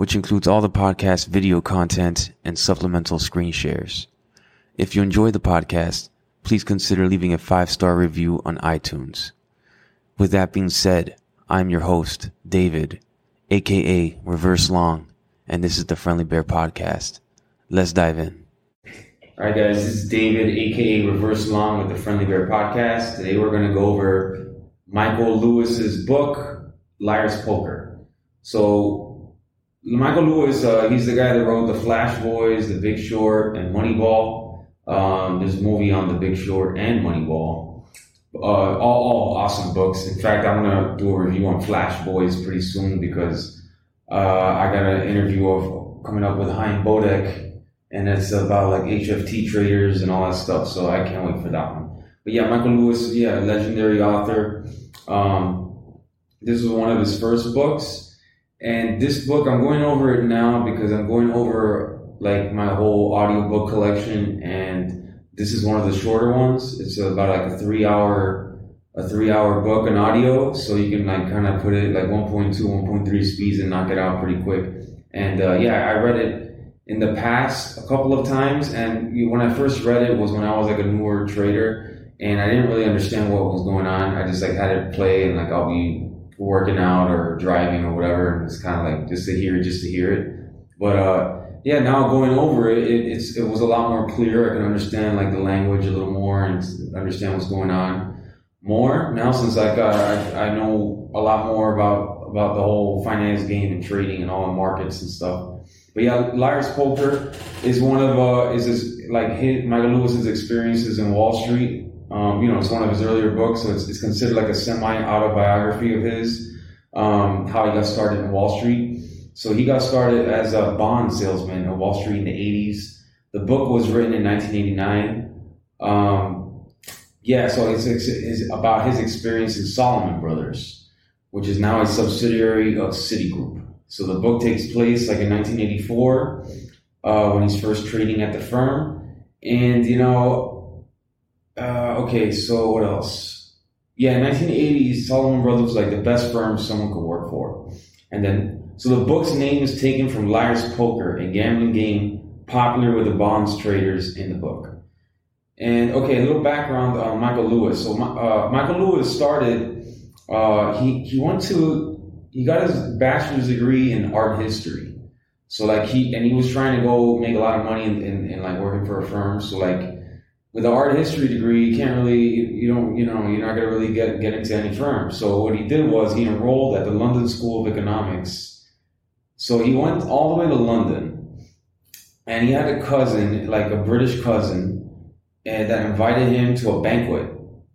which includes all the podcast video content and supplemental screen shares. If you enjoy the podcast, please consider leaving a five star review on iTunes. With that being said, I'm your host, David, aka Reverse Long, and this is the Friendly Bear Podcast. Let's dive in. All right, guys, this is David, aka Reverse Long, with the Friendly Bear Podcast. Today we're going to go over Michael Lewis's book, Liar's Poker. So, Michael Lewis, uh, he's the guy that wrote The Flash Boys, The Big Short, and Moneyball. Um, a movie on The Big Short and Moneyball. Uh, all, all awesome books. In fact, I'm gonna do a review on Flash Boys pretty soon because uh, I got an interview of coming up with Haim Bodek, and it's about like HFT traders and all that stuff. So I can't wait for that one. But yeah, Michael Lewis, yeah, legendary author. Um, this was one of his first books, and this book I'm going over it now because I'm going over like my whole audiobook collection and this is one of the shorter ones. It's about like a three hour, a three hour book and audio. So you can like kind of put it like 1.2, 1.3 speeds and knock it out pretty quick. And uh, yeah, I read it in the past a couple of times. And when I first read it was when I was like a newer trader and I didn't really understand what was going on. I just like had it play and like I'll be working out or driving or whatever. It's kind of like just to hear it, just to hear it. But, uh, yeah, now going over it, it, it's it was a lot more clear. I can understand like the language a little more and understand what's going on more now since I got I, I know a lot more about about the whole finance game and trading and all the markets and stuff. But yeah, Liar's Poker is one of uh is this like his, Michael Lewis's experiences in Wall Street. Um, you know, it's one of his earlier books, so it's, it's considered like a semi autobiography of his. Um, how he got started in Wall Street. So he got started as a bond salesman on Wall Street in the 80s. The book was written in 1989. Um, yeah, so it's, it's, it's, about his experience in Salomon Brothers, which is now a subsidiary of Citigroup. So the book takes place like in 1984 uh, when he's first trading at the firm. And, you know, uh, okay, so what else? Yeah, 1980s, Salomon Brothers was like the best firm someone could work for. And then so the book's name is taken from Liar's Poker, a gambling game popular with the bonds traders in the book. And okay, a little background on Michael Lewis. So uh, Michael Lewis started. Uh, he he went to he got his bachelor's degree in art history. So like he and he was trying to go make a lot of money in, in like working for a firm. So like with an art history degree, you can't really, you don't, you know, you're not going to really get, get into any firm. So what he did was he enrolled at the London School of Economics so he went all the way to London, and he had a cousin, like a British cousin, and that invited him to a banquet.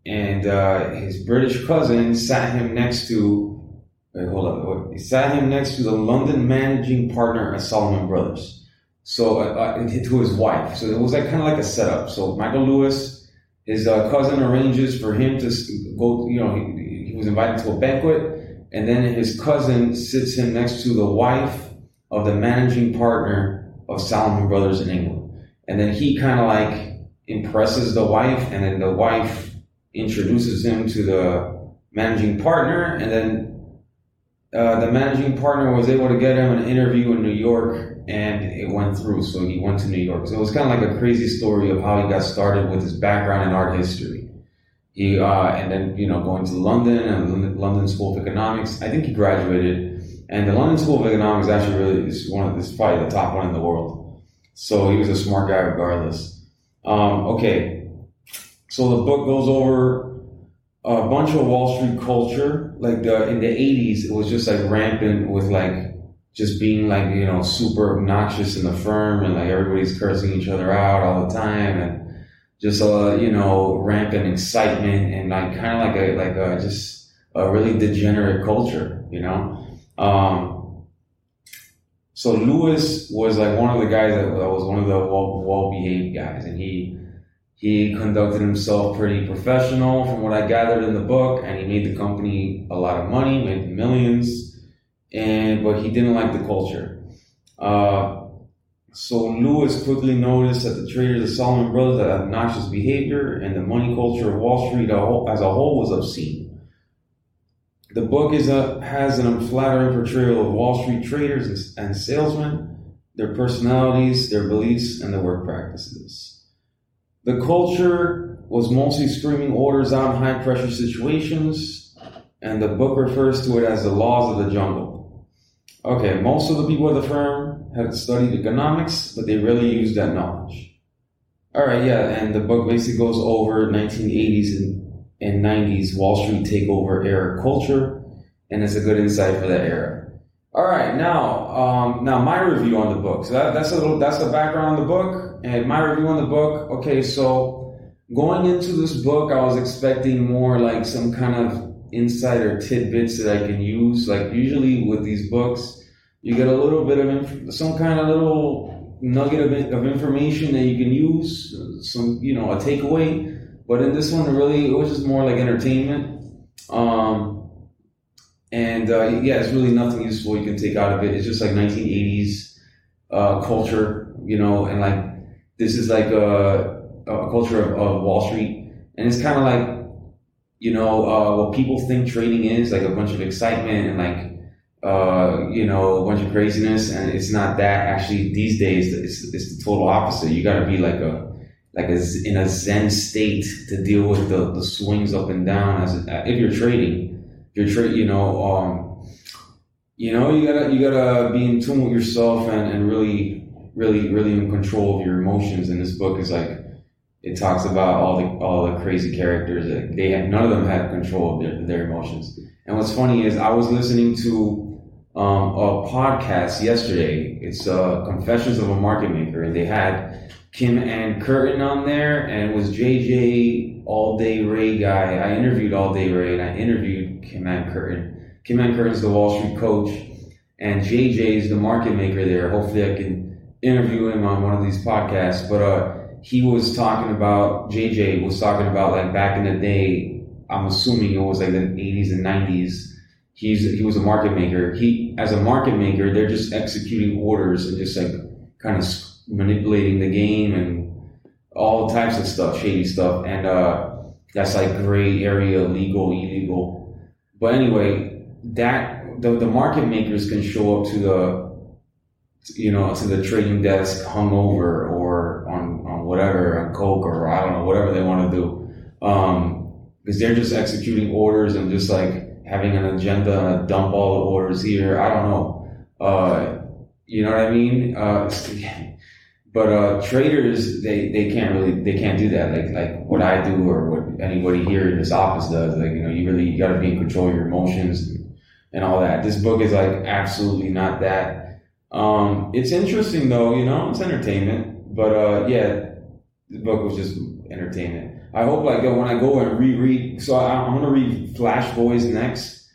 And uh, his British cousin sat him next to, wait, hold on, he sat him next to the London managing partner at Salomon Brothers. So uh, uh to his wife. So it was like kind of like a setup. So Michael Lewis, his uh, cousin arranges for him to go. You know, he, he was invited to a banquet and then his cousin sits him next to the wife of the managing partner of Salomon Brothers in England. And then he kind of like impresses the wife, and then the wife introduces him to the managing partner, and then uh, the managing partner was able to get him an interview in New York, and it went through. So he went to New York. So it was kind of like a crazy story of how he got started with his background in art history. He uh, and then you know going to London and London School of Economics. I think he graduated, and the London School of Economics actually really is one of is probably the top one in the world. So he was a smart guy regardless. Um, okay, so the book goes over a bunch of Wall Street culture. Like the, in the '80s, it was just like rampant with like just being like you know super obnoxious in the firm and like everybody's cursing each other out all the time and just a you know rampant excitement and like kind of like a like a just a really degenerate culture, you know. Um, so Lewis was like one of the guys that was one of the well, well behaved guys, and he he conducted himself pretty professional, from what I gathered in the book, and he made the company a lot of money, made millions, and but he didn't like the culture. Uh, so Lewis quickly noticed that the traders of Salomon Brothers had obnoxious behavior, and the money culture of Wall Street as a whole was obscene. The book is a, has an unflattering portrayal of Wall Street traders and salesmen, their personalities, their beliefs, and their work practices. The culture was mostly screaming orders out in high pressure situations, and the book refers to it as the laws of the jungle. Okay, most of the people at the firm had studied economics, but they rarely used that knowledge. All right, yeah, and the book basically goes over 1980s and and 90s Wall Street takeover era culture, and it's a good insight for that era. All right, now, um, now my review on the book. So that, that's a little, that's the background on the book, and my review on the book. Okay, so going into this book, I was expecting more like some kind of insider tidbits that I can use. Like usually with these books, you get a little bit of inf- some kind of little nugget of, of information that you can use, some you know a takeaway. But in this one, really, it was just more like entertainment. Um, and uh, yeah, it's really nothing useful you can take out of it. It's just like 1980s uh, culture, you know, and like this is like a, a culture of, of, Wall Street, and it's kind of like you know uh, what people think trading is, like a bunch of excitement and like uh, you know a bunch of craziness, and it's not that. Actually, these days, it's it's the total opposite. You got to be like a like a, in a zen state to deal with the, the swings up and down as if you're trading you're trading you know um, you know you gotta you gotta be in tune with yourself and, and really really really in control of your emotions and this book is like it talks about all the all the crazy characters that they had none of them had control of their, their emotions and what's funny is i was listening to um, a podcast yesterday it's uh, confessions of a market maker and they had Kim Ann Curtin on there, and it was JJ All Day Ray guy. I interviewed All Day Ray, and I interviewed Kim Ann Curtin. Kim Curtin is the Wall Street coach, and JJ is the market maker there. Hopefully, I can interview him on one of these podcasts. But uh, he was talking about JJ was talking about like back in the day. I'm assuming it was like the 80s and 90s. He's he was a market maker. He as a market maker, they're just executing orders and just like kind of manipulating the game and all types of stuff, shady stuff, and uh, that's like gray area, legal, illegal. But anyway, that the, the market makers can show up to the, you know, to the trading desk hungover or on on whatever on coke or I don't know whatever they want to do, um, because they're just executing orders and just like having an agenda and dump all the orders here. I don't know. Uh, you know what I mean? Uh, but uh, traders, they, they can't really they can't do that. Like like what I do or what anybody here in this office does. Like you know, you really you got to be in control of your emotions and, and all that. This book is like absolutely not that. Um, it's interesting though, you know, it's entertainment. But uh, yeah, the book was just entertainment. I hope like when I go and reread. So I, am gonna read Flash Boys next.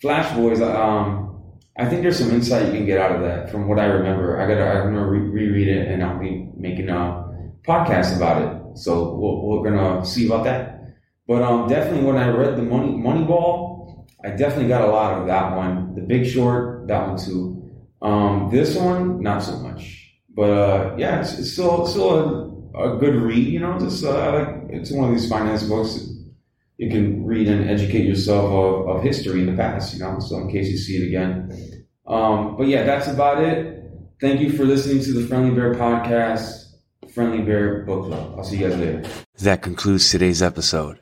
Flash Boys. Um, I think there's some insight you can get out of that from what I remember. I gotta, I'm gonna re- reread it and I'll be making a podcast about it. So we are gonna see about that. But um, definitely when I read the Money Moneyball, I definitely got a lot of that one. The Big Short, that one too. Um, this one, not so much. But uh, yeah, it's, it's still still a, a, good read. You know, just uh, it's one of these finance books you can read and educate yourself of, of history in the past, you know, so in case you see it again. Um, but yeah, that's about it. Thank you for listening to the Friendly Bear podcast, Friendly Bear Book Club. I'll see you guys later. That concludes today's episode.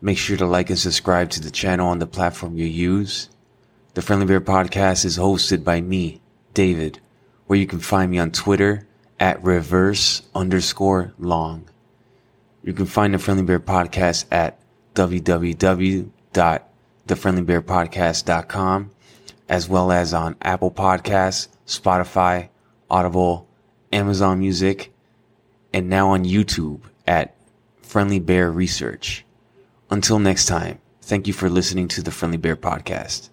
Make sure to like and subscribe to the channel on the platform you use. The Friendly Bear podcast is hosted by me, David, where you can find me on Twitter at reverse underscore long. You can find the Friendly Bear podcast at www.thefriendlybearpodcast.com, as well as on Apple Podcasts, Spotify, Audible, Amazon Music, and now on YouTube at Friendly Bear Research. Until next time, thank you for listening to the Friendly Bear Podcast.